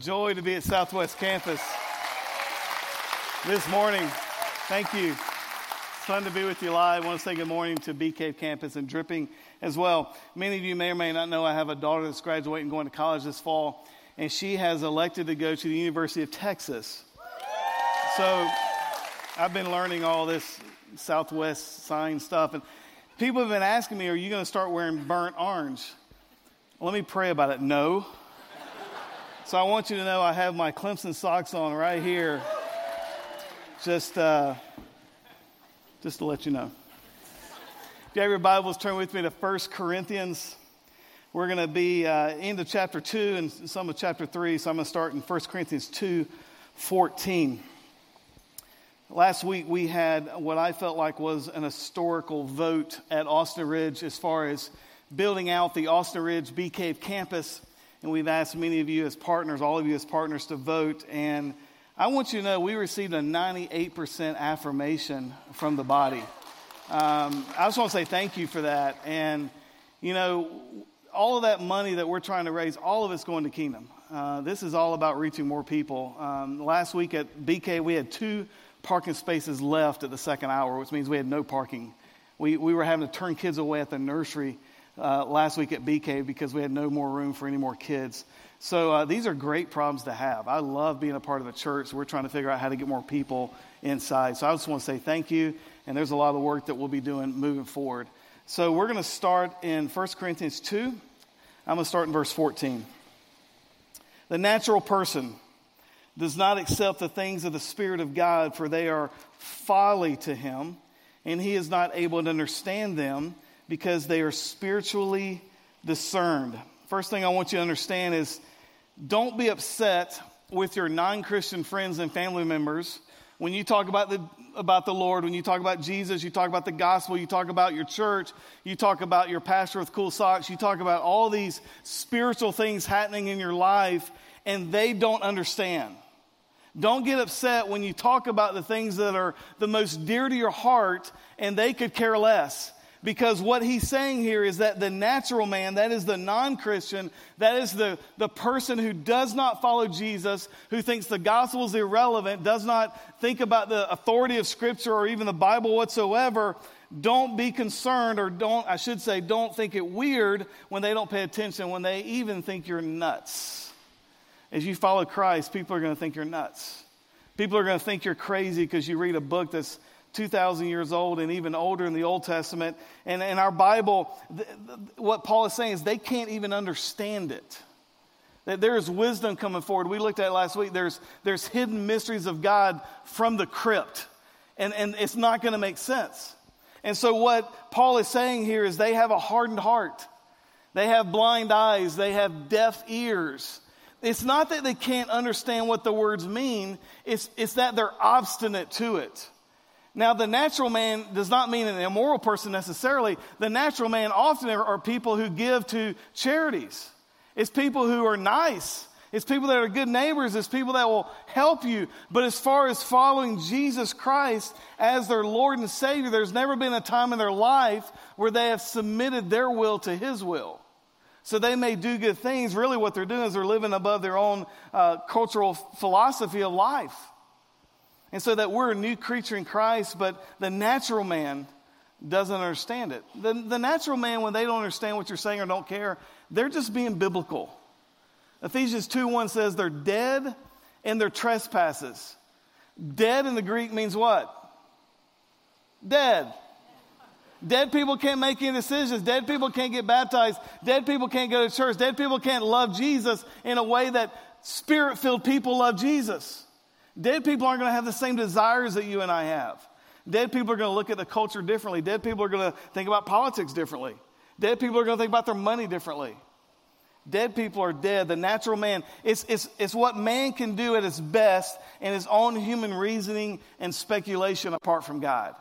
joy to be at Southwest Campus this morning. Thank you. It's fun to be with you live. I want to say good morning to Bee Cave Campus and Dripping as well. Many of you may or may not know I have a daughter that's graduating going to college this fall, and she has elected to go to the University of Texas. So I've been learning all this Southwest sign stuff, and people have been asking me, Are you going to start wearing burnt orange? Let me pray about it. No. So I want you to know I have my Clemson socks on right here. Just, uh, just to let you know. If you have your Bibles, turn with me to 1 Corinthians. We're going to be uh, into chapter 2 and some of chapter 3, so I'm going to start in 1 Corinthians 2 14. Last week we had what I felt like was an historical vote at Austin Ridge as far as building out the Austin Ridge Bee Cave campus. And we've asked many of you as partners, all of you as partners, to vote. And I want you to know we received a 98% affirmation from the body. Um, I just want to say thank you for that. And, you know, all of that money that we're trying to raise, all of it's going to Kingdom. Uh, this is all about reaching more people. Um, last week at BK, we had two parking spaces left at the second hour, which means we had no parking. We, we were having to turn kids away at the nursery uh, last week at BK because we had no more room for any more kids. So uh, these are great problems to have. I love being a part of a church. We're trying to figure out how to get more people inside. So I just want to say thank you. And there's a lot of work that we'll be doing moving forward. So we're going to start in 1 Corinthians 2. I'm going to start in verse 14. The natural person does not accept the things of the Spirit of God, for they are folly to him, and he is not able to understand them because they are spiritually discerned. First thing I want you to understand is don't be upset with your non Christian friends and family members when you talk about the, about the Lord, when you talk about Jesus, you talk about the gospel, you talk about your church, you talk about your pastor with cool socks, you talk about all these spiritual things happening in your life, and they don't understand. Don't get upset when you talk about the things that are the most dear to your heart and they could care less. Because what he's saying here is that the natural man, that is the non Christian, that is the, the person who does not follow Jesus, who thinks the gospel is irrelevant, does not think about the authority of Scripture or even the Bible whatsoever, don't be concerned, or don't, I should say, don't think it weird when they don't pay attention, when they even think you're nuts. As you follow Christ, people are going to think you're nuts. People are going to think you're crazy because you read a book that's 2,000 years old and even older in the Old Testament. And in our Bible, th- th- what Paul is saying is they can't even understand it. That there is wisdom coming forward. We looked at last week, there's, there's hidden mysteries of God from the crypt. And, and it's not going to make sense. And so, what Paul is saying here is they have a hardened heart, they have blind eyes, they have deaf ears. It's not that they can't understand what the words mean, it's, it's that they're obstinate to it. Now, the natural man does not mean an immoral person necessarily. The natural man often are, people who give to charities. It's people who are nice. It's people that are good neighbors. It's people that will help you. But as far as following Jesus Christ as their Lord and Savior, there's never been a time in their life where they have submitted their will to His will. So they may do good things. Really, what they're doing is they're living above their own uh, cultural philosophy of life. And so that we're a new creature in Christ, but the natural man doesn't understand it. The, the natural man, when they don't understand what you're saying or don't care, they're just being biblical. Ephesians 2 1 says they're dead in their trespasses. Dead in the Greek means what? Dead. Dead people can't make any decisions. Dead people can't get baptized. Dead people can't go to church. Dead people can't love Jesus in a way that spirit filled people love Jesus. Dead people aren't going to have the same desires that you and I have. Dead people are going to look at the culture differently. Dead people are going to think about politics differently. Dead people are going to think about their money differently. Dead people are dead. The natural man, it's, it's, it's what man can do at his best in his own human reasoning and speculation apart from God.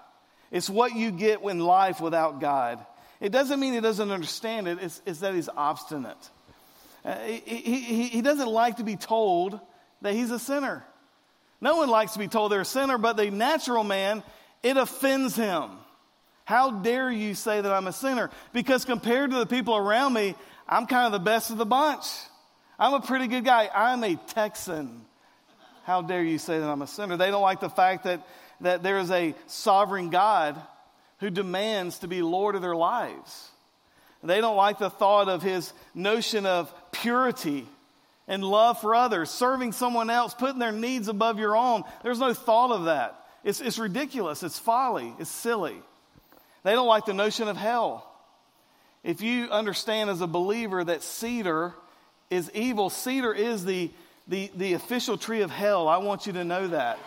It's what you get in life without God. It doesn't mean he doesn't understand it, it's, it's that he's obstinate. Uh, he, he, he doesn't like to be told that he's a sinner. No one likes to be told they're a sinner, but the natural man, it offends him. How dare you say that I'm a sinner? Because compared to the people around me, I'm kind of the best of the bunch. I'm a pretty good guy. I'm a Texan. How dare you say that I'm a sinner? They don't like the fact that, that there is a sovereign God who demands to be Lord of their lives. They don't like the thought of his notion of purity and love for others, serving someone else, putting their needs above your own. There's no thought of that. It's, it's ridiculous. It's folly. It's silly. They don't like the notion of hell. If you understand as a believer that cedar is evil, cedar is the, the, the official tree of hell. I want you to know that.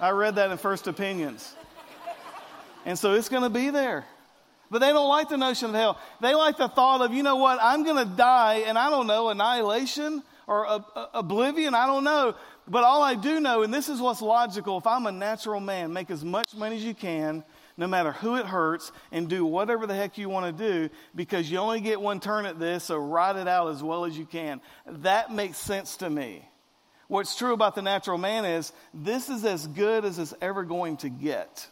I read that in First Opinions. And so it's going to be there. But they don't like the notion of hell. They like the thought of, you know what, I'm going to die and I don't know, annihilation or uh, uh, oblivion, I don't know. But all I do know, and this is what's logical, if I'm a natural man, make as much money as you can, no matter who it hurts, and do whatever the heck you want to do because you only get one turn at this, so ride it out as well as you can. That makes sense to me. What's true about the natural man is this is as good as it's ever going to get.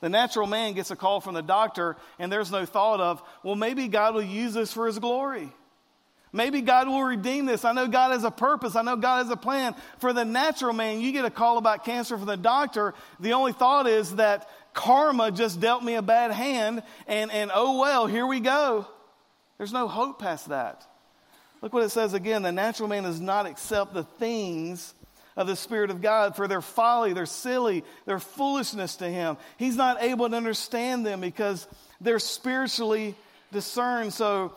The natural man gets a call from the doctor, and there's no thought of, well, maybe God will use this for his glory. Maybe God will redeem this. I know God has a purpose. I know God has a plan. For the natural man, you get a call about cancer from the doctor. The only thought is that karma just dealt me a bad hand, and, and oh well, here we go. There's no hope past that. Look what it says again the natural man does not accept the things of the Spirit of God for their folly, their silly, their foolishness to Him. He's not able to understand them because they're spiritually discerned. So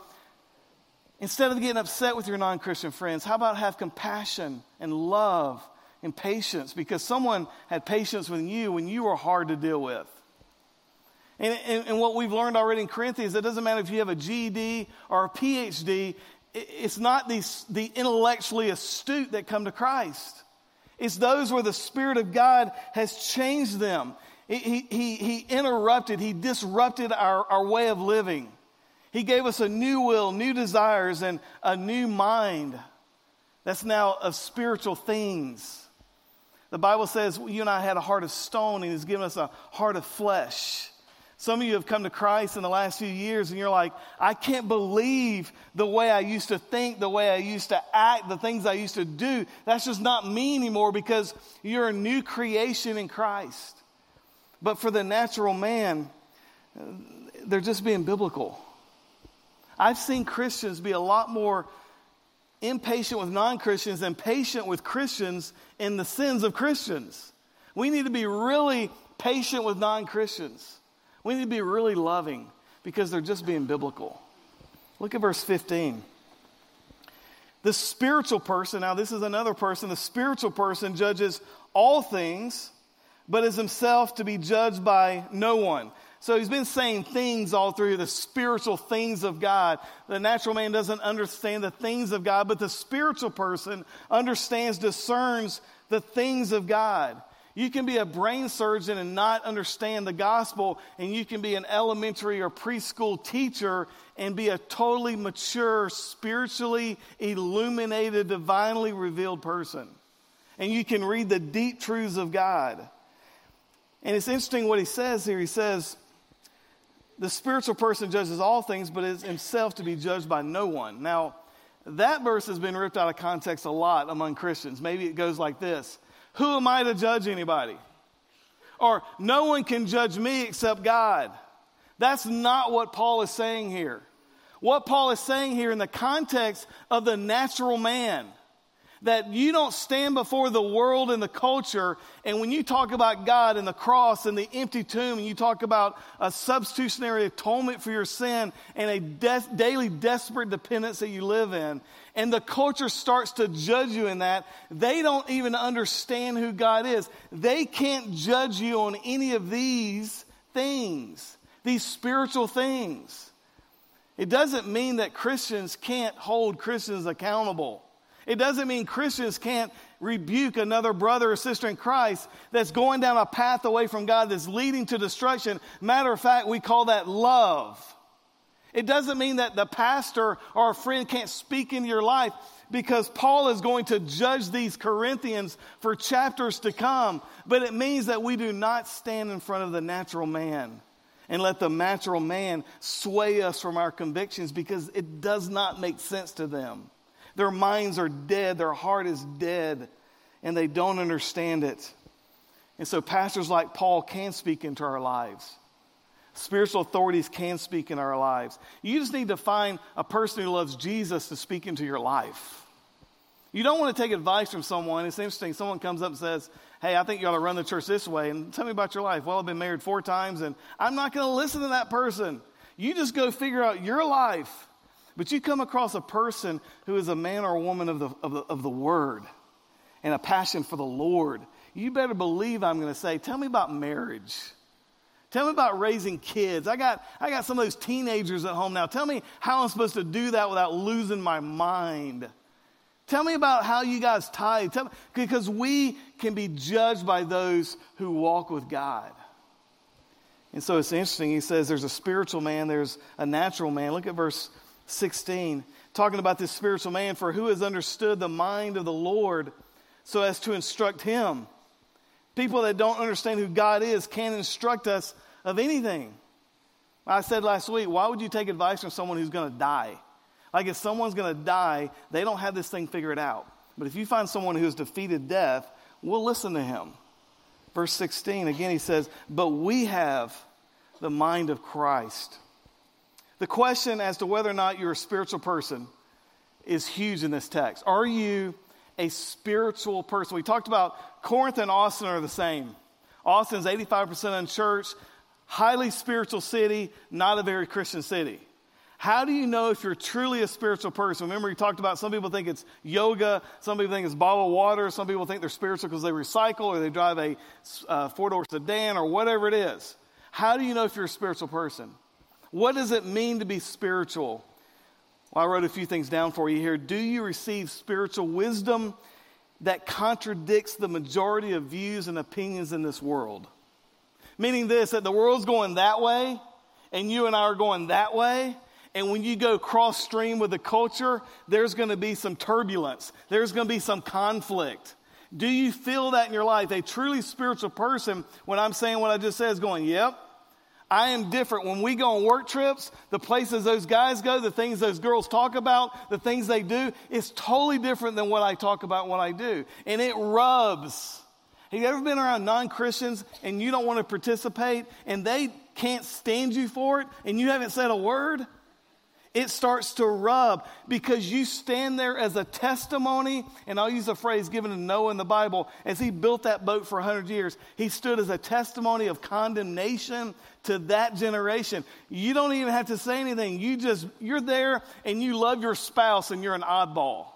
instead of getting upset with your non Christian friends, how about have compassion and love and patience because someone had patience with you when you were hard to deal with? And, and, and, what we've learned already in Corinthians, it doesn't matter if you have a GED or a PhD, it's not the, the intellectually astute that come to Christ. It's those where the Spirit of God has changed them. He, he, he interrupted, He disrupted our, our way of living. He gave us a new will, new desires, and a new mind that's now of spiritual things. The Bible says you and I had a heart of stone, and He's given us a heart of flesh. Some of you have come to Christ in the last few years and you're like, I can't believe the way I used to think, the way I used to act, the things I used to do. That's just not me anymore because you're a new creation in Christ. But for the natural man, they're just being biblical. I've seen Christians be a lot more impatient with non Christians than patient with Christians in the sins of Christians. We need to be really patient with non Christians. We need to be really loving because they're just being biblical. Look at verse 15. The spiritual person, now this is another person, the spiritual person judges all things, but is himself to be judged by no one. So he's been saying things all through the spiritual things of God. The natural man doesn't understand the things of God, but the spiritual person understands, discerns the things of God. You can be a brain surgeon and not understand the gospel, and you can be an elementary or preschool teacher and be a totally mature, spiritually illuminated, divinely revealed person. And you can read the deep truths of God. And it's interesting what he says here. He says, The spiritual person judges all things, but is himself to be judged by no one. Now, that verse has been ripped out of context a lot among Christians. Maybe it goes like this who am I to judge anybody? Or no one can judge me except God. That's not what Paul is saying here. What Paul is saying here in the context of the natural man that you don't stand before the world and the culture. And when you talk about God and the cross and the empty tomb, and you talk about a substitutionary atonement for your sin and a de- daily desperate dependence that you live in, and the culture starts to judge you in that, they don't even understand who God is. They can't judge you on any of these things, these spiritual things. It doesn't mean that Christians can't hold Christians accountable. It doesn't mean Christians can't rebuke another brother or sister in Christ that's going down a path away from God that's leading to destruction. Matter of fact, we call that love. It doesn't mean that the pastor or a friend can't speak into your life because Paul is going to judge these Corinthians for chapters to come. But it means that we do not stand in front of the natural man and let the natural man sway us from our convictions because it does not make sense to them. Their minds are dead, their heart is dead, and they don't understand it. And so, pastors like Paul can speak into our lives. Spiritual authorities can speak in our lives. You just need to find a person who loves Jesus to speak into your life. You don't want to take advice from someone. It's interesting. Someone comes up and says, Hey, I think you ought to run the church this way. And tell me about your life. Well, I've been married four times, and I'm not going to listen to that person. You just go figure out your life. But you come across a person who is a man or a woman of the, of the, of the word and a passion for the Lord. You better believe I'm going to say, Tell me about marriage. Tell me about raising kids. I got, I got some of those teenagers at home now. Tell me how I'm supposed to do that without losing my mind. Tell me about how you guys tithe. Tell me, because we can be judged by those who walk with God. And so it's interesting. He says there's a spiritual man, there's a natural man. Look at verse 16, talking about this spiritual man. For who has understood the mind of the Lord so as to instruct him? People that don't understand who God is can't instruct us of anything. I said last week, why would you take advice from someone who's going to die? Like if someone's going to die, they don't have this thing figured out. But if you find someone who has defeated death, we'll listen to him. Verse 16, again, he says, But we have the mind of Christ. The question as to whether or not you're a spiritual person is huge in this text. Are you a spiritual person? We talked about Corinth and Austin are the same. Austin's 85% unchurched, highly spiritual city, not a very Christian city. How do you know if you're truly a spiritual person? Remember, we talked about some people think it's yoga, some people think it's bottled water, some people think they're spiritual because they recycle or they drive a uh, four door sedan or whatever it is. How do you know if you're a spiritual person? What does it mean to be spiritual? Well, I wrote a few things down for you here. Do you receive spiritual wisdom that contradicts the majority of views and opinions in this world? Meaning this that the world's going that way, and you and I are going that way. And when you go cross stream with the culture, there's going to be some turbulence, there's going to be some conflict. Do you feel that in your life? A truly spiritual person, when I'm saying what I just said, is going, Yep, I am different. When we go on work trips, the places those guys go, the things those girls talk about, the things they do, it's totally different than what I talk about, what I do. And it rubs. Have you ever been around non Christians and you don't want to participate and they can't stand you for it and you haven't said a word? It starts to rub because you stand there as a testimony. And I'll use a phrase given to Noah in the Bible. As he built that boat for 100 years, he stood as a testimony of condemnation to that generation. You don't even have to say anything. You just, you're there and you love your spouse and you're an oddball.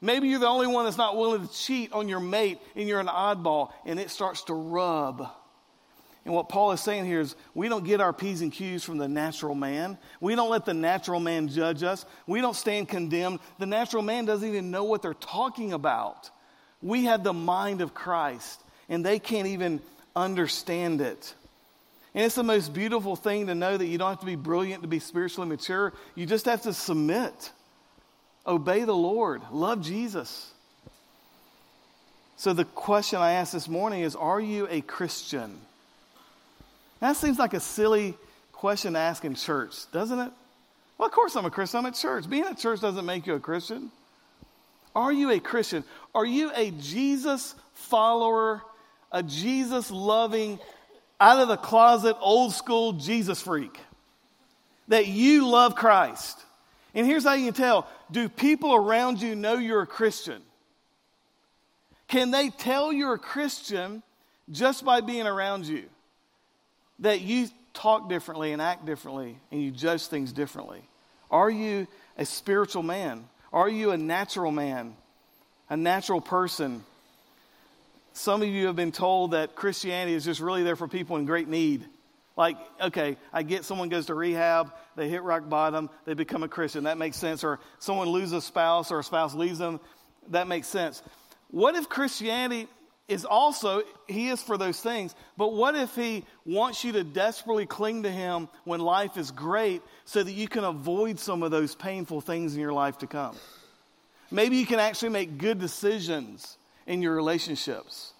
Maybe you're the only one that's not willing to cheat on your mate and you're an oddball and it starts to rub. And what Paul is saying here is we don't get our P's and Q's from the natural man. We don't let the natural man judge us. We don't stand condemned. The natural man doesn't even know what they're talking about. We have the mind of Christ, and they can't even understand it. And it's the most beautiful thing to know that you don't have to be brilliant to be spiritually mature. You just have to submit, obey the Lord, love Jesus. So, the question I asked this morning is Are you a Christian? That seems like a silly question to ask in church, doesn't it? Well, of course I'm a Christian. I'm at church. Being at church doesn't make you a Christian. Are you a Christian? Are you a Jesus follower, a Jesus loving, out of the closet, old school Jesus freak? That you love Christ. And here's how you can tell do people around you know you're a Christian? Can they tell you're a Christian just by being around you? That you talk differently and act differently and you judge things differently? Are you a spiritual man? Are you a natural man? A natural person? Some of you have been told that Christianity is just really there for people in great need. Like, okay, I get someone goes to rehab, they hit rock bottom, they become a Christian. That makes sense. Or someone loses a spouse or a spouse leaves them. That makes sense. What if Christianity is also, he is for those things. But what if he wants you to desperately cling to him when life is great so that you can avoid some of those painful things in your life to come? Maybe you can actually make good decisions in your relationships.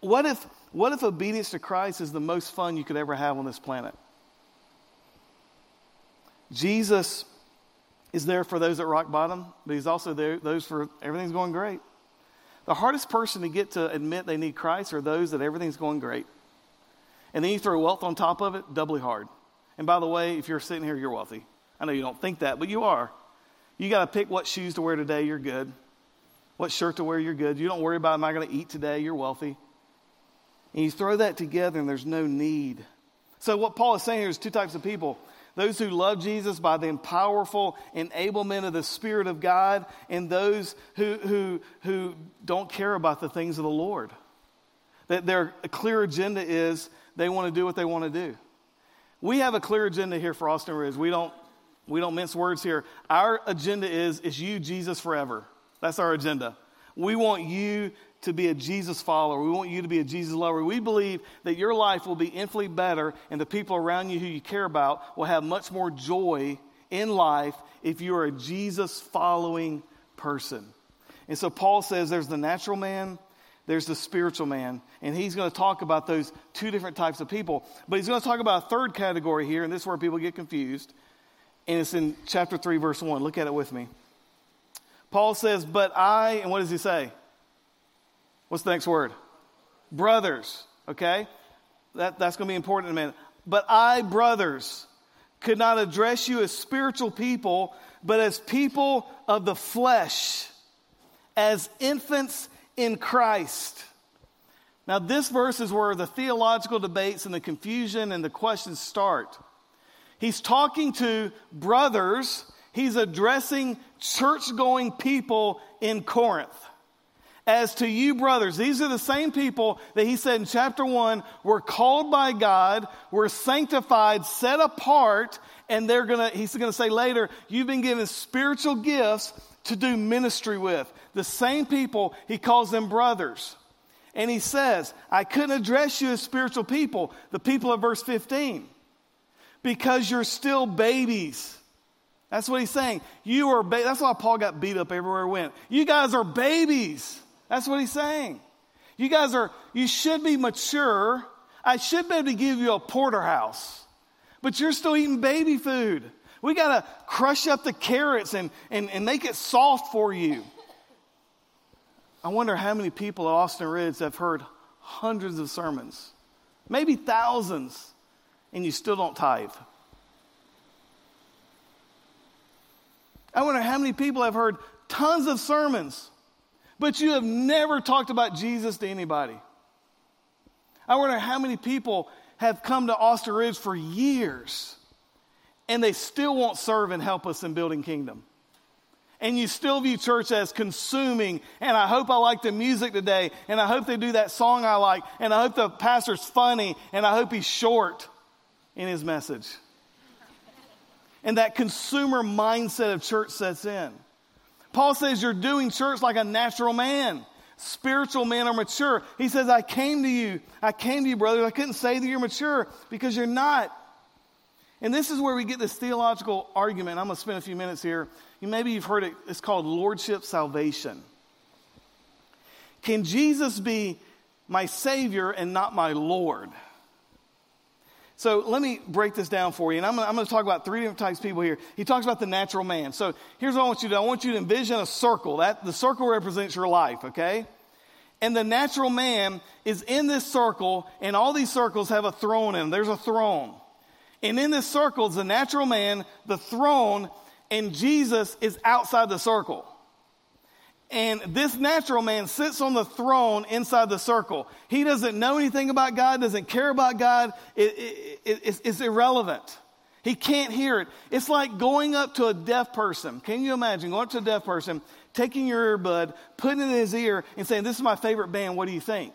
What if, what if obedience to Christ is the most fun you could ever have on this planet? Jesus is there for those at rock bottom, but he's also there those for everything's going great. The hardest person to get to admit they need Christ are those that everything's going great. And then you throw wealth on top of it, doubly hard. And by the way, if you're sitting here, you're wealthy. I know you don't think that, but you are. You got to pick what shoes to wear today, you're good. What shirt to wear, you're good. You don't worry about, am I going to eat today? You're wealthy. And you throw that together, and there's no need. So, what Paul is saying here is two types of people those who love Jesus by the powerful enablement of the Spirit of God, and those who, who, who don't care about the things of the Lord. That their clear agenda is they want to do what they want to do. We have a clear agenda here for Austin Ridge. We don't, we don't mince words here. Our agenda is, is you, Jesus, forever. That's our agenda. We want you to be a Jesus follower. We want you to be a Jesus lover. We believe that your life will be infinitely better and the people around you who you care about will have much more joy in life if you are a Jesus following person. And so Paul says there's the natural man, there's the spiritual man. And he's going to talk about those two different types of people. But he's going to talk about a third category here, and this is where people get confused. And it's in chapter 3, verse 1. Look at it with me. Paul says, But I, and what does he say? What's the next word? Brothers, okay? That, that's going to be important in a minute. But I, brothers, could not address you as spiritual people, but as people of the flesh, as infants in Christ. Now, this verse is where the theological debates and the confusion and the questions start. He's talking to brothers, he's addressing church going people in Corinth. As to you, brothers, these are the same people that he said in chapter 1 were called by God, were sanctified, set apart, and they're gonna, he's gonna say later, you've been given spiritual gifts to do ministry with. The same people, he calls them brothers. And he says, I couldn't address you as spiritual people, the people of verse 15, because you're still babies. That's what he's saying. You are, ba- that's why Paul got beat up everywhere he went. You guys are babies. That's what he's saying. You guys are, you should be mature. I should be able to give you a porterhouse, but you're still eating baby food. We got to crush up the carrots and, and, and make it soft for you. I wonder how many people at Austin Ridge have heard hundreds of sermons, maybe thousands, and you still don't tithe. I wonder how many people have heard tons of sermons but you have never talked about Jesus to anybody. I wonder how many people have come to Austin Ridge for years and they still won't serve and help us in building kingdom. And you still view church as consuming, and I hope I like the music today, and I hope they do that song I like, and I hope the pastor's funny, and I hope he's short in his message. And that consumer mindset of church sets in. Paul says you're doing church like a natural man. Spiritual men are mature. He says, I came to you. I came to you, brothers. I couldn't say that you're mature because you're not. And this is where we get this theological argument. I'm going to spend a few minutes here. Maybe you've heard it. It's called lordship salvation. Can Jesus be my Savior and not my Lord? So let me break this down for you. And I'm, I'm going to talk about three different types of people here. He talks about the natural man. So here's what I want you to do. I want you to envision a circle. That the circle represents your life, okay? And the natural man is in this circle, and all these circles have a throne in them. There's a throne. And in this circle is the natural man, the throne, and Jesus is outside the circle. And this natural man sits on the throne inside the circle. He doesn't know anything about God, doesn't care about God. It, it, it, it's, it's irrelevant. He can't hear it. It's like going up to a deaf person. Can you imagine going up to a deaf person, taking your earbud, putting it in his ear, and saying, This is my favorite band. What do you think?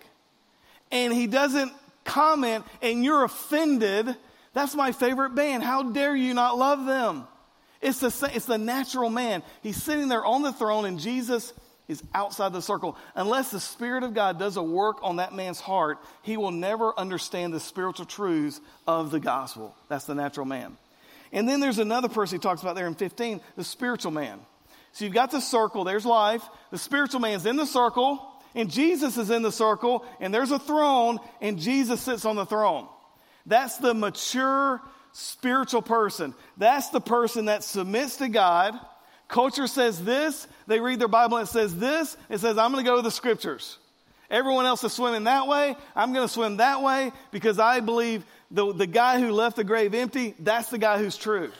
And he doesn't comment, and you're offended. That's my favorite band. How dare you not love them? It's the, it's the natural man. He's sitting there on the throne, and Jesus is outside the circle. Unless the Spirit of God does a work on that man's heart, he will never understand the spiritual truths of the gospel. That's the natural man. And then there's another person he talks about there in 15, the spiritual man. So you've got the circle, there's life. The spiritual man's in the circle, and Jesus is in the circle, and there's a throne, and Jesus sits on the throne. That's the mature spiritual person. That's the person that submits to God Culture says this, they read their Bible and it says this, it says, I'm going to go with the scriptures. Everyone else is swimming that way, I'm going to swim that way because I believe the, the guy who left the grave empty, that's the guy who's true.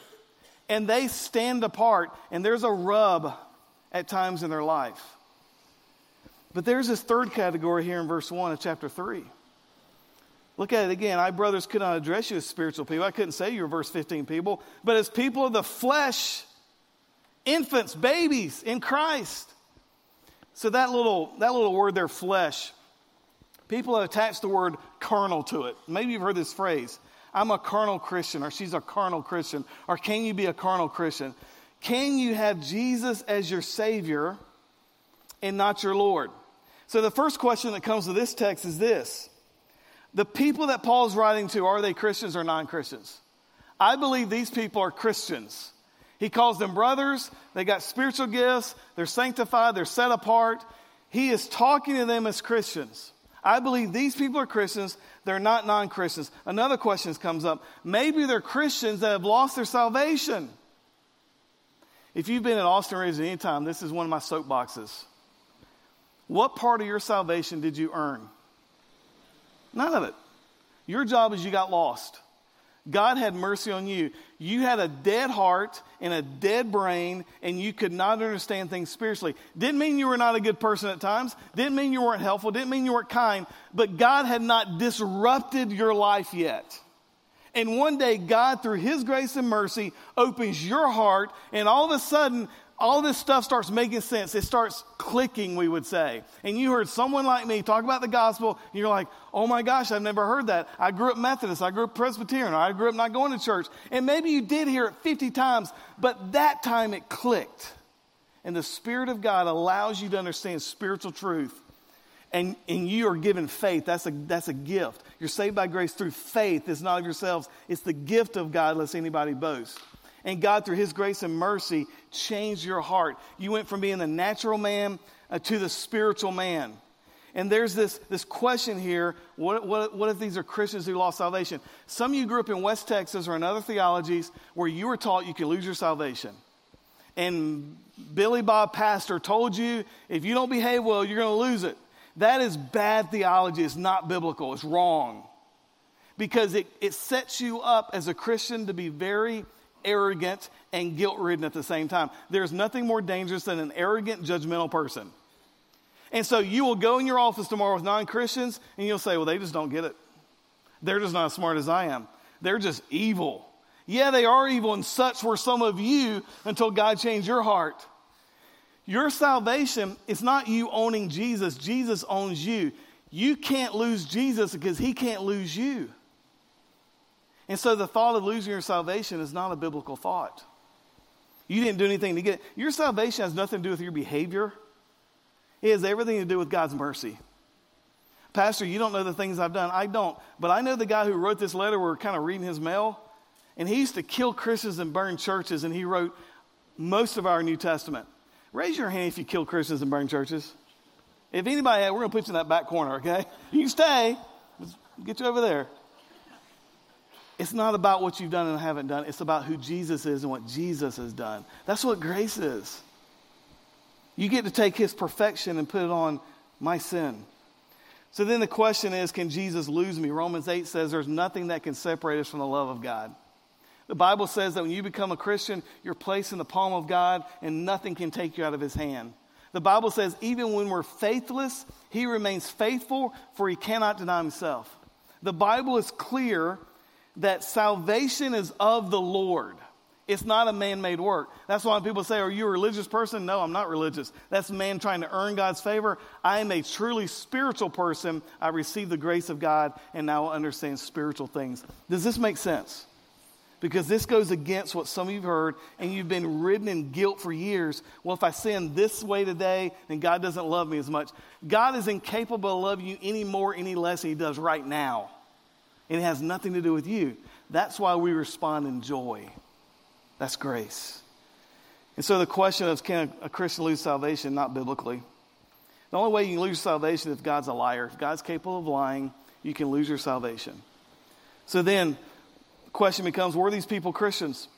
And they stand apart, and there's a rub at times in their life. But there's this third category here in verse 1 of chapter 3. Look at it again. I, brothers, could not address you as spiritual people. I couldn't say you were verse 15 people, but as people of the flesh, infants, babies in Christ. So that little, that little word there, flesh, people have attached the word carnal to it. Maybe you've heard this phrase I'm a carnal Christian, or she's a carnal Christian, or can you be a carnal Christian? Can you have Jesus as your Savior and not your Lord? So the first question that comes to this text is this The people that Paul's writing to, are they Christians or non Christians? I believe these people are Christians. He calls them brothers. They got spiritual gifts. They're sanctified. They're set apart. He is talking to them as Christians. I believe these people are Christians. They're not non Christians. Another question comes up. Maybe they're Christians that have lost their salvation. If you've been at Austin Ridge at any time, this is one of my soapboxes. What part of your salvation did you earn? None of it. Your job is you got lost. God had mercy on you. You had a dead heart and a dead brain, and you could not understand things spiritually. Didn't mean you were not a good person at times, didn't mean you weren't helpful, didn't mean you weren't kind, but God had not disrupted your life yet. And one day, God, through His grace and mercy, opens your heart, and all of a sudden, all this stuff starts making sense. It starts clicking, we would say. And you heard someone like me talk about the gospel, and you're like, oh my gosh, I've never heard that. I grew up Methodist, I grew up Presbyterian, I grew up not going to church. And maybe you did hear it 50 times, but that time it clicked. And the Spirit of God allows you to understand spiritual truth. And, and you are given faith. That's a, that's a gift. You're saved by grace through faith. It's not of yourselves, it's the gift of God, lest anybody boast. And God, through His grace and mercy, changed your heart. You went from being the natural man uh, to the spiritual man. And there's this, this question here what, what, what if these are Christians who lost salvation? Some of you grew up in West Texas or in other theologies where you were taught you could lose your salvation. And Billy Bob Pastor told you if you don't behave well, you're going to lose it. That is bad theology. It's not biblical, it's wrong. Because it, it sets you up as a Christian to be very arrogant, and guilt ridden at the same time. There's nothing more dangerous than an arrogant, judgmental person. And so you will go in your office tomorrow with non Christians and you'll say, well, they just don't get it. They're just not as smart as I am. They're just evil. Yeah, they are evil, and such were some of you until God changed your heart. Your salvation is not you owning Jesus, Jesus owns you. You can't lose Jesus because he can't lose you. And so the thought of losing your salvation is not a biblical thought. You didn't do anything to get it. Your salvation has nothing to do with your behavior, it has everything to do with God's mercy. Pastor, you don't know the things I've done. I don't. But I know the guy who wrote this letter. We're kind of reading his mail. And he used to kill Christians and burn churches. And he wrote most of our New Testament. Raise your hand if you kill Christians and burn churches. If anybody, had, we're going to put you in that back corner, okay? You stay. Let's get you over there. It's not about what you've done and haven't done. It's about who Jesus is and what Jesus has done. That's what grace is. You get to take his perfection and put it on my sin. So then the question is can Jesus lose me? Romans 8 says there's nothing that can separate us from the love of God. The Bible says that when you become a Christian, you're placed in the palm of God and nothing can take you out of his hand. The Bible says even when we're faithless, he remains faithful, for he cannot deny himself. The Bible is clear that salvation is of the Lord. It's not a man made work. That's why people say, Are you a religious person? No, I'm not religious. That's man trying to earn God's favor. I am a truly spiritual person. I receive the grace of God and now understand spiritual things. Does this make sense? Because this goes against what some of you have heard, and you've been ridden in guilt for years. Well, if I sin this way today, then God doesn't love me as much. God is incapable of loving you any more, any less than He does right now. And it has nothing to do with you. That's why we respond in joy. That's grace. And so the question is can a Christian lose salvation? Not biblically. The only way you can lose salvation is if God's a liar. If God's capable of lying, you can lose your salvation. So then, the question becomes were these people Christians?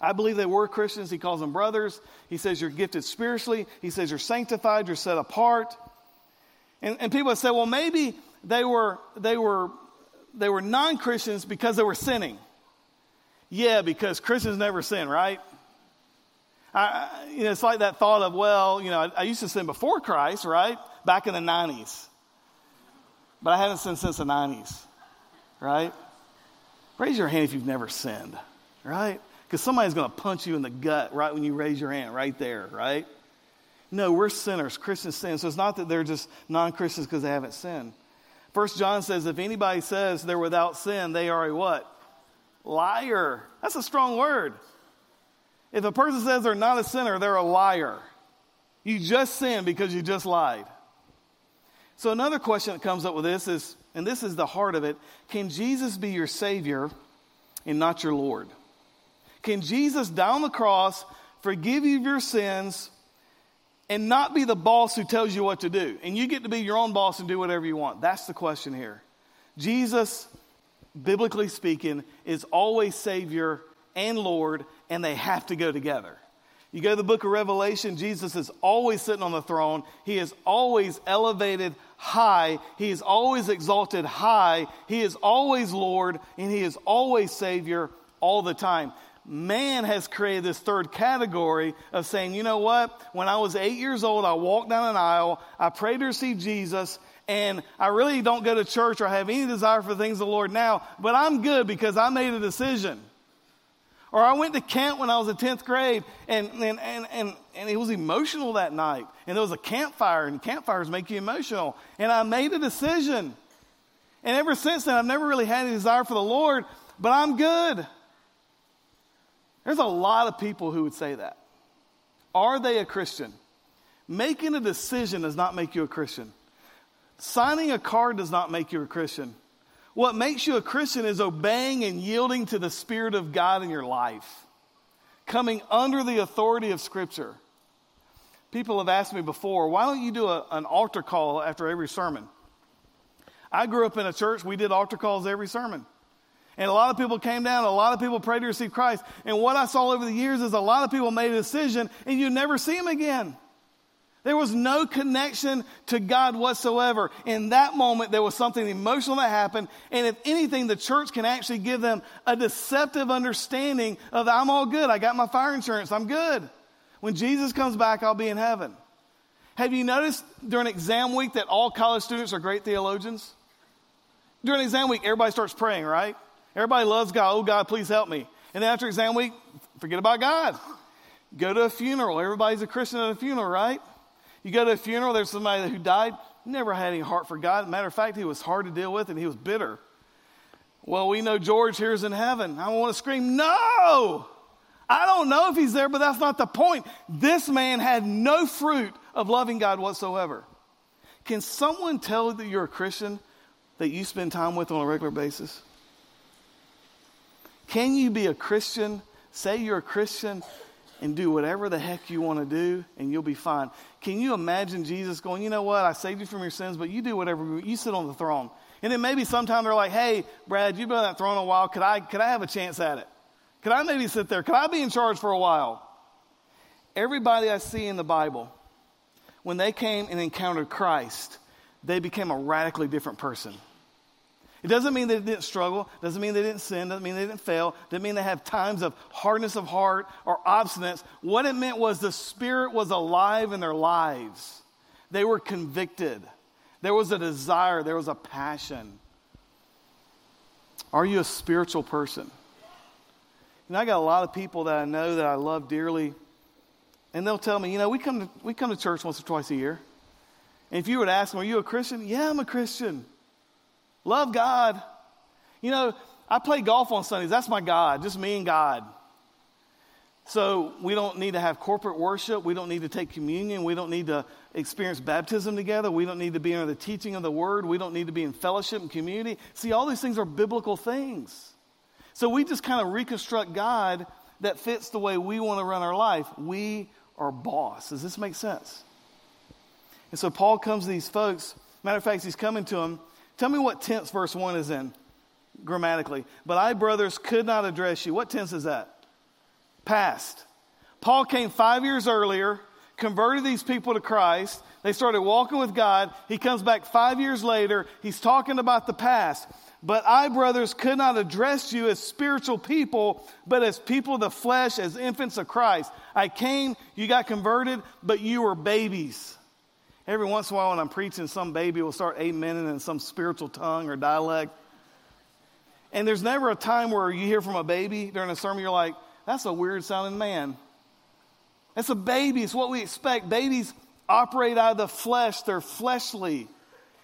I believe they were Christians. He calls them brothers. He says you're gifted spiritually. He says you're sanctified, you're set apart. And, and people say, well, maybe they were, they were, they were non Christians because they were sinning. Yeah, because Christians never sin, right? I, you know, it's like that thought of, well, you know, I, I used to sin before Christ, right? Back in the 90s. But I haven't sinned since the 90s, right? Raise your hand if you've never sinned, right? Because somebody's going to punch you in the gut right when you raise your hand, right there, right? No, we're sinners. Christians sin. So it's not that they're just non Christians because they haven't sinned. First John says, if anybody says they're without sin, they are a what? Liar. That's a strong word. If a person says they're not a sinner, they're a liar. You just sinned because you just lied. So another question that comes up with this is, and this is the heart of it, can Jesus be your Savior and not your Lord? Can Jesus down the cross, forgive you of your sins, and not be the boss who tells you what to do? And you get to be your own boss and do whatever you want. That's the question here. Jesus, biblically speaking, is always Savior and Lord, and they have to go together. You go to the book of Revelation, Jesus is always sitting on the throne. He is always elevated high. He is always exalted high. He is always Lord, and He is always Savior all the time man has created this third category of saying, you know what? When I was eight years old, I walked down an aisle, I prayed to receive Jesus, and I really don't go to church or have any desire for things of the Lord now, but I'm good because I made a decision. Or I went to camp when I was in 10th grade and, and, and, and, and it was emotional that night. And there was a campfire, and campfires make you emotional. And I made a decision. And ever since then, I've never really had any desire for the Lord, but I'm good. There's a lot of people who would say that. Are they a Christian? Making a decision does not make you a Christian. Signing a card does not make you a Christian. What makes you a Christian is obeying and yielding to the Spirit of God in your life, coming under the authority of Scripture. People have asked me before, why don't you do a, an altar call after every sermon? I grew up in a church, we did altar calls every sermon. And a lot of people came down, a lot of people prayed to receive Christ. And what I saw over the years is a lot of people made a decision and you never see them again. There was no connection to God whatsoever. In that moment, there was something emotional that happened. And if anything, the church can actually give them a deceptive understanding of, I'm all good. I got my fire insurance. I'm good. When Jesus comes back, I'll be in heaven. Have you noticed during exam week that all college students are great theologians? During exam week, everybody starts praying, right? Everybody loves God. Oh, God, please help me. And after exam week, forget about God. Go to a funeral. Everybody's a Christian at a funeral, right? You go to a funeral, there's somebody who died, never had any heart for God. Matter of fact, he was hard to deal with and he was bitter. Well, we know George here's in heaven. I want to scream, no! I don't know if he's there, but that's not the point. This man had no fruit of loving God whatsoever. Can someone tell that you're a Christian that you spend time with on a regular basis? Can you be a Christian, say you're a Christian, and do whatever the heck you want to do, and you'll be fine? Can you imagine Jesus going, you know what, I saved you from your sins, but you do whatever, you sit on the throne. And then maybe sometime they're like, hey, Brad, you've been on that throne a while. Could I, could I have a chance at it? Could I maybe sit there? Could I be in charge for a while? Everybody I see in the Bible, when they came and encountered Christ, they became a radically different person. It doesn't mean they didn't struggle, doesn't mean they didn't sin, doesn't mean they didn't fail, doesn't mean they have times of hardness of heart or obstinance. What it meant was the Spirit was alive in their lives. They were convicted. There was a desire, there was a passion. Are you a spiritual person? And I got a lot of people that I know that I love dearly, and they'll tell me, you know, we come to, we come to church once or twice a year. And if you to ask them, are you a Christian? Yeah, I'm a Christian. Love God. You know, I play golf on Sundays. That's my God, just me and God. So we don't need to have corporate worship. We don't need to take communion. We don't need to experience baptism together. We don't need to be under the teaching of the word. We don't need to be in fellowship and community. See, all these things are biblical things. So we just kind of reconstruct God that fits the way we want to run our life. We are boss. Does this make sense? And so Paul comes to these folks. Matter of fact, he's coming to them Tell me what tense verse 1 is in grammatically. But I, brothers, could not address you. What tense is that? past. Paul came five years earlier, converted these people to Christ. They started walking with God. He comes back five years later. He's talking about the past. But I, brothers, could not address you as spiritual people, but as people of the flesh, as infants of Christ. I came, you got converted, but you were babies. Every once in a while, when I'm preaching, some baby will start amening in some spiritual tongue or dialect. And there's never a time where you hear from a baby during a sermon, you're like, that's a weird sounding man. That's a baby. It's what we expect. Babies operate out of the flesh, they're fleshly.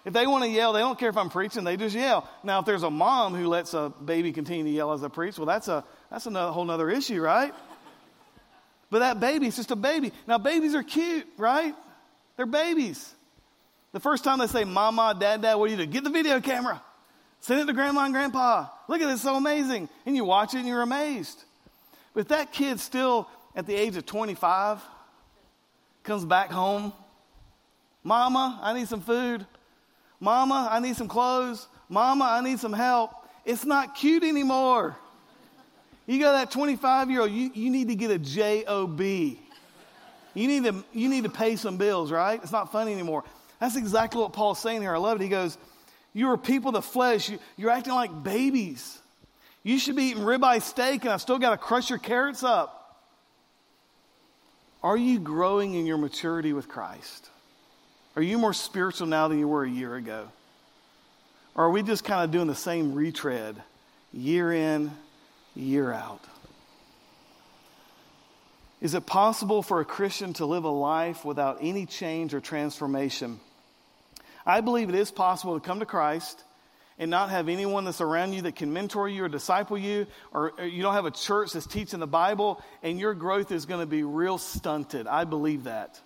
If they want to yell, they don't care if I'm preaching, they just yell. Now, if there's a mom who lets a baby continue to yell as I preach, well, that's a, that's a whole other issue, right? But that baby, it's just a baby. Now, babies are cute, right? They're babies. The first time they say, Mama, Dad, Dad, what do you do? Get the video camera. Send it to Grandma and Grandpa. Look at this, so amazing. And you watch it and you're amazed. But if that kid's still at the age of 25, comes back home, Mama, I need some food. Mama, I need some clothes. Mama, I need some help. It's not cute anymore. You got that 25 year old, you, you need to get a job. You need, to, you need to pay some bills, right? It's not funny anymore. That's exactly what Paul's saying here. I love it. He goes, You are people of the flesh. You, you're acting like babies. You should be eating ribeye steak, and I've still got to crush your carrots up. Are you growing in your maturity with Christ? Are you more spiritual now than you were a year ago? Or are we just kind of doing the same retread year in, year out? Is it possible for a Christian to live a life without any change or transformation? I believe it is possible to come to Christ and not have anyone that's around you that can mentor you or disciple you, or, you don't have a church that's teaching the Bible, and your growth is going to be real stunted. I believe that.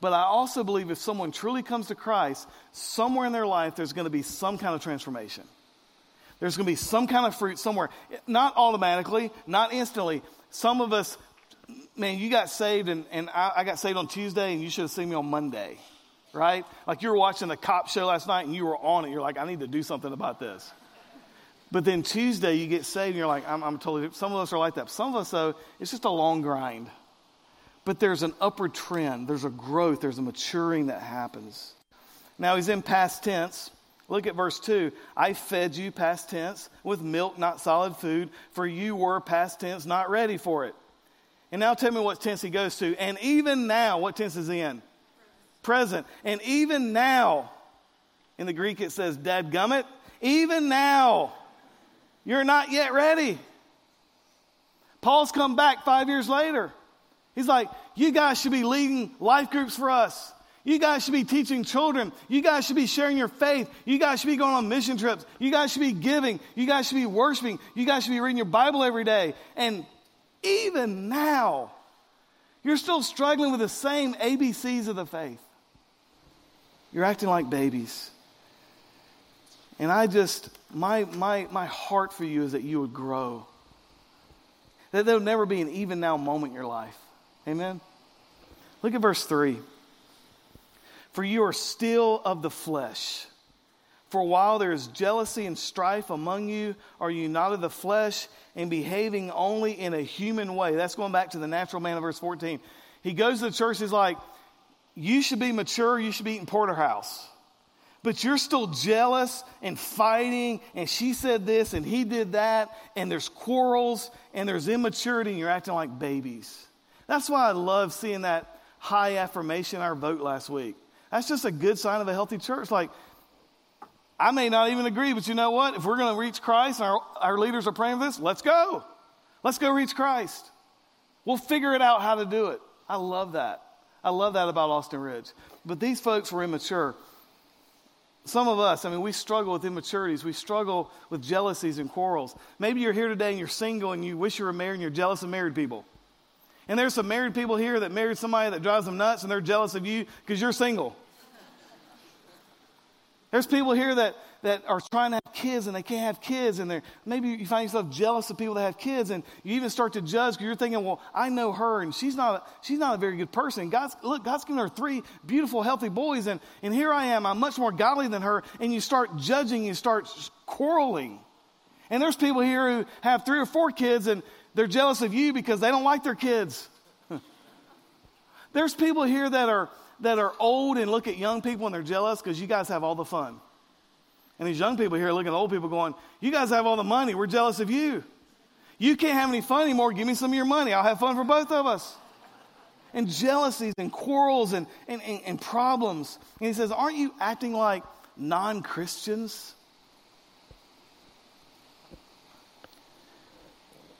But I also believe if someone truly comes to Christ, somewhere in their life there's going to be some kind of transformation. There's going to be some kind of fruit somewhere. Not automatically, not instantly. Some of us, man, you got saved, and, and I, I got saved on Tuesday, and you should have seen me on Monday, right? Like you were watching the cop show last night, and you were on it. You're like, I need to do something about this. But then Tuesday, you get saved, and you're like, I'm, I'm totally. Some of us are like that. Some of us, though, it's just a long grind but there's an upward trend, there's a growth, there's a maturing that happens. Now he's in past tense. Look at verse 2. I fed you, past tense, with milk, not solid food, for you were, past tense, not ready for it. And now tell me what tense he goes to. And even now, what tense is he in? Present. And even now, in the Greek it says, Dad gummit, even now, you're not yet ready. Paul's come back five years later. He's like, you guys should be leading life groups for us. You guys should be teaching children. You guys should be sharing your faith. You guys should be going on mission trips. You guys should be giving. You guys should be worshiping. You guys should be reading your Bible every day. And even now, you're still struggling with the same ABCs of the faith. You're acting like babies. And I just, my, my, my heart for you is that you would grow. That there will never be an even now moment in your life Amen? Look at verse 3. For you are still of the flesh. For while there is jealousy and strife among you, are you not of the flesh and behaving only in a human way? That's going back to the natural man of verse 14. He goes to the church, he's like, You should be mature, you should be eating porterhouse. But you're still jealous and fighting, and she said this and he did that, and there's quarrels and there's immaturity, and you're acting like babies. That's why I love seeing that high affirmation in our vote last week. That's just a good sign of a healthy church. Like, I may not even agree, but you know what? If we're going to reach Christ and our, our leaders are praying for this, let's go. Let's go reach Christ. We'll figure it out how to do it. I love that. I love that about Austin Ridge. But these folks were immature. Some of us, I mean, we struggle with immaturities. We struggle with jealousies and quarrels. Maybe you're here today and you're single and you wish you were married and you're jealous of married people. And there's some married people here that married somebody that drives them nuts and they're jealous of you because you're single. There's people here that, that are trying to have kids and they can't have kids, and they're, maybe you find yourself jealous of people that have kids, and you even start to judge because you're thinking, well, I know her, and she's not she's not a very good person. God's, look, God's given her three beautiful, healthy boys, and, and here I am, I'm much more godly than her, and you start judging, you start quarreling. And there's people here who have three or four kids, and They're jealous of you because they don't like their kids. There's people here that are, that are old and look at young people and they're jealous because you guys have all the fun. And these young people here look at old people going, You guys have all the money. We're jealous of you. You can't have any fun anymore. Give me some of your money. I'll have fun for both of us. And jealousies and quarrels and, and, and, and problems. And he says, Aren't you acting like non Christians?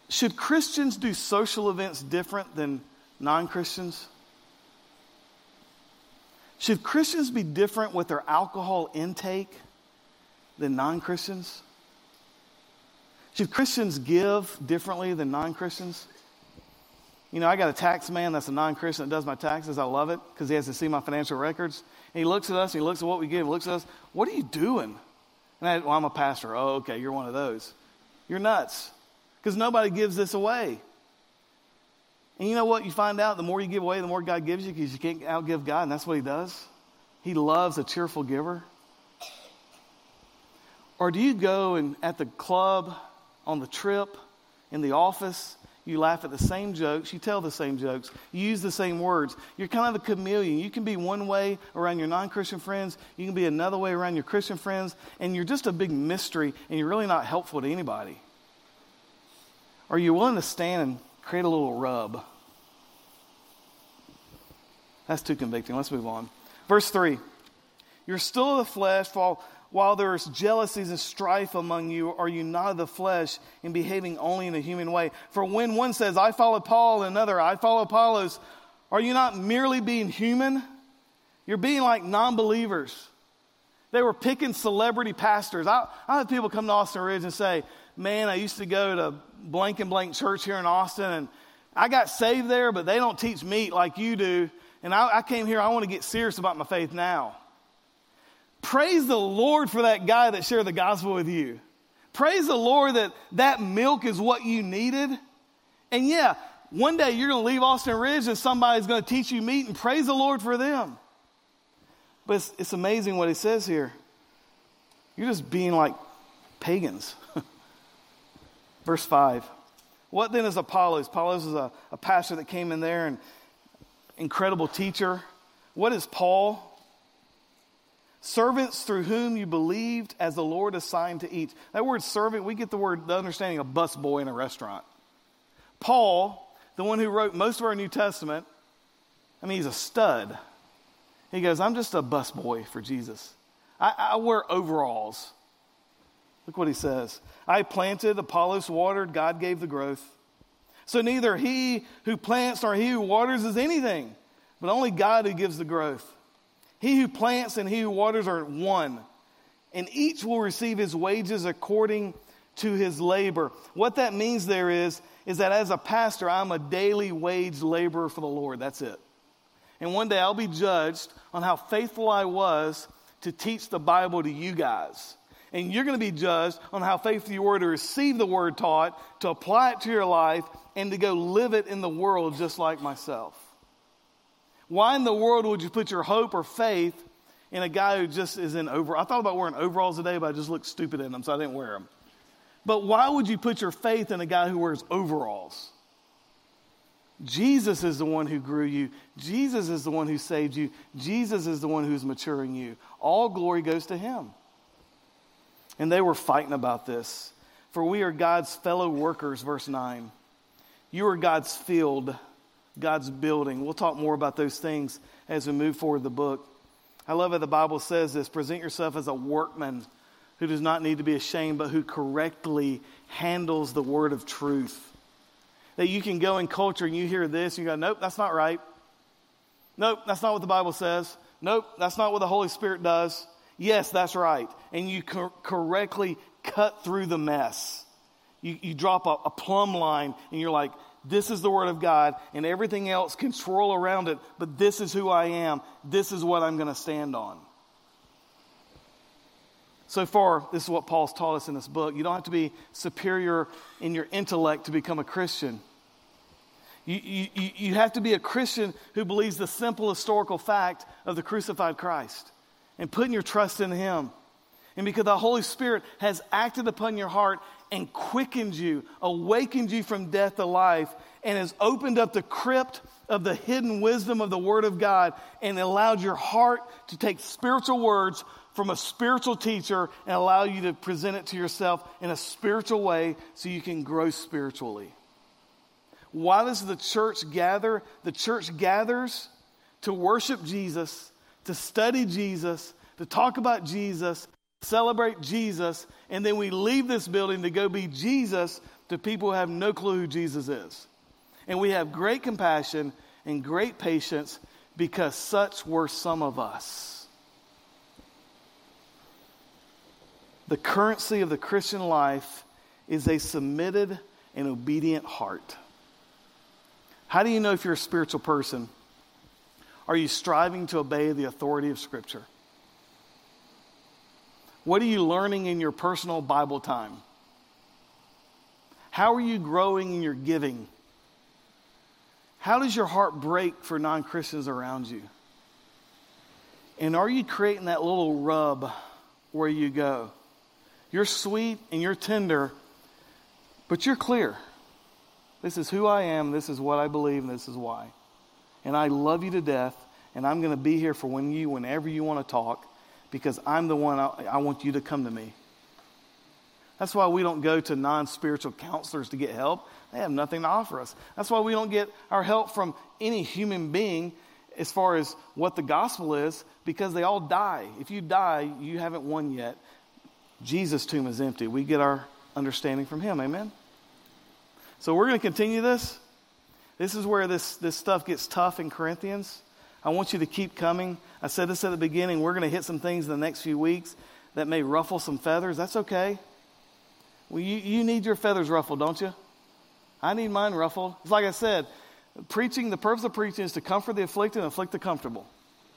Should Christians do social events different than non Christians? Should Christians be different with their alcohol intake than non Christians? Should Christians give differently than non Christians? You know, I got a tax man that's a non Christian that does my taxes. I love it because he has to see my financial records. And he looks at us and he looks at what we give, he looks at us, what are you doing? And I, well, I'm a pastor. Oh, okay, you're one of those. You're nuts because nobody gives this away. And you know what? You find out the more you give away, the more God gives you because you can't outgive God, and that's what He does. He loves a cheerful giver. Or do you go and at the club, on the trip, in the office, you laugh at the same jokes, you tell the same jokes, you use the same words. You're kind of a chameleon. You can be one way around your non Christian friends, you can be another way around your Christian friends, and you're just a big mystery and you're really not helpful to anybody. Are you willing to stand and create a little rub? That's too convicting. Let's move on. Verse 3 You're still of the flesh, while, while there's jealousies and strife among you, are you not of the flesh and behaving only in a human way? For when one says, I follow Paul, and another, I follow Apollos, are you not merely being human? You're being like non believers. They were picking celebrity pastors. I, I have people come to Austin Ridge and say, Man, I used to go to blank and blank church here in Austin, and I got saved there, but they don't teach meat like you do. And I, I came here, I want to get serious about my faith now. Praise the Lord for that guy that shared the gospel with you. Praise the Lord that that milk is what you needed. And yeah, one day you're going to leave Austin Ridge and somebody's going to teach you meat, and praise the Lord for them. But it's, it's amazing what he says here. You're just being like pagans. Verse 5. What then is Apollos? Apollos is a, a pastor that came in there and incredible teacher. What is Paul? Servants through whom you believed as the Lord assigned to each. That word servant, we get the word, the understanding of busboy in a restaurant. Paul, the one who wrote most of our New Testament, I mean, he's a stud. He goes, I'm just a busboy for Jesus. I, I wear overalls. Look what he says. I planted, Apollos watered, God gave the growth. So neither he who plants nor he who waters is anything, but only God who gives the growth. He who plants and he who waters are one, and each will receive his wages according to his labor. What that means there is, is that as a pastor, I'm a daily wage laborer for the Lord. That's it. And one day I'll be judged on how faithful I was to teach the Bible to you guys and you're going to be judged on how faithful you were to receive the word taught, to apply it to your life, and to go live it in the world just like myself. Why in the world would you put your hope or faith in a guy who just is in over? I thought about wearing overalls today, but I just looked stupid in them, so I didn't wear them. But why would you put your faith in a guy who wears overalls? Jesus is the one who grew you. Jesus is the one who saved you. Jesus is the one who's maturing you. All glory goes to him. And they were fighting about this. For we are God's fellow workers, verse 9. You are God's field, God's building. We'll talk more about those things as we move forward the book. I love how the Bible says this present yourself as a workman who does not need to be ashamed, but who correctly handles the word of truth. That you can go in culture and you hear this and you go, nope, that's not right. Nope, that's not what the Bible says. Nope, that's not what the Holy Spirit does. Yes, that's right. And you cor- correctly cut through the mess. You, you drop a, a plumb line and you're like, this is the Word of God, and everything else can swirl around it, but this is who I am. This is what I'm going to stand on. So far, this is what Paul's taught us in this book. You don't have to be superior in your intellect to become a Christian. You, you, you have to be a Christian who believes the simple historical fact of the crucified Christ and putting your trust in Him. And because the Holy Spirit has acted upon your heart and quickened you, awakened you from death to life, and has opened up the crypt of the hidden wisdom of the Word of God and allowed your heart to take spiritual words from a spiritual teacher and allow you to present it to yourself in a spiritual way so you can grow spiritually. Why does the church gather? The church gathers to worship Jesus, to study Jesus, to talk about Jesus, celebrate Jesus, and then we leave this building to go be Jesus to people who have no clue who Jesus is. And we have great compassion and great patience because such were some of us. The currency of the Christian life is a submitted and obedient heart. How do you know if you're a spiritual person? Are you striving to obey the authority of Scripture? What are you learning in your personal Bible time? How are you growing in your giving? How does your heart break for non Christians around you? And are you creating that little rub where you go? You're sweet and you're tender, but you're clear. This is who I am, this is what I believe, and this is why. And I love you to death, and I'm going to be here for when you, whenever you want to talk, because I'm the one I, I want you to come to me. That's why we don't go to non spiritual counselors to get help. They have nothing to offer us. That's why we don't get our help from any human being as far as what the gospel is, because they all die. If you die, you haven't won yet. Jesus' tomb is empty. We get our understanding from him. Amen? So we're going to continue this. This is where this, this stuff gets tough in Corinthians. I want you to keep coming. I said this at the beginning. We're going to hit some things in the next few weeks that may ruffle some feathers. That's okay. Well, you, you need your feathers ruffled, don't you? I need mine ruffled. It's like I said, preaching, the purpose of preaching is to comfort the afflicted and afflict the comfortable,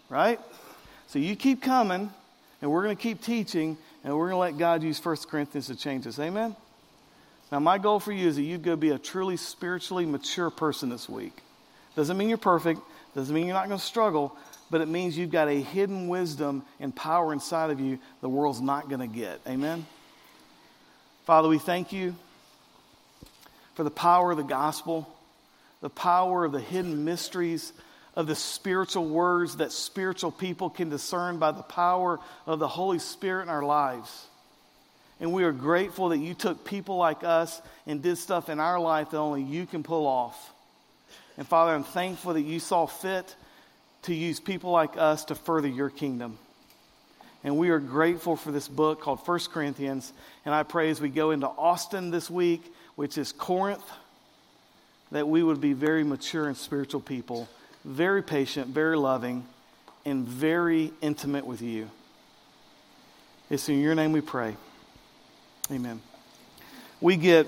right? So you keep coming, and we're going to keep teaching, and we're going to let God use 1 Corinthians to change us. Amen? Now, my goal for you is that you go be a truly spiritually mature person this week. Doesn't mean you're perfect, doesn't mean you're not going to struggle, but it means you've got a hidden wisdom and power inside of you the world's not going to get. Amen? Father, we thank you for the power of the gospel, the power of the hidden mysteries of the spiritual words that spiritual people can discern by the power of the Holy Spirit in our lives. And we are grateful that you took people like us and did stuff in our life that only you can pull off. And Father, I'm thankful that you saw fit to use people like us to further your kingdom. And we are grateful for this book called First Corinthians. And I pray as we go into Austin this week, which is Corinth, that we would be very mature and spiritual people, very patient, very loving, and very intimate with you. It's in your name we pray. Amen. We get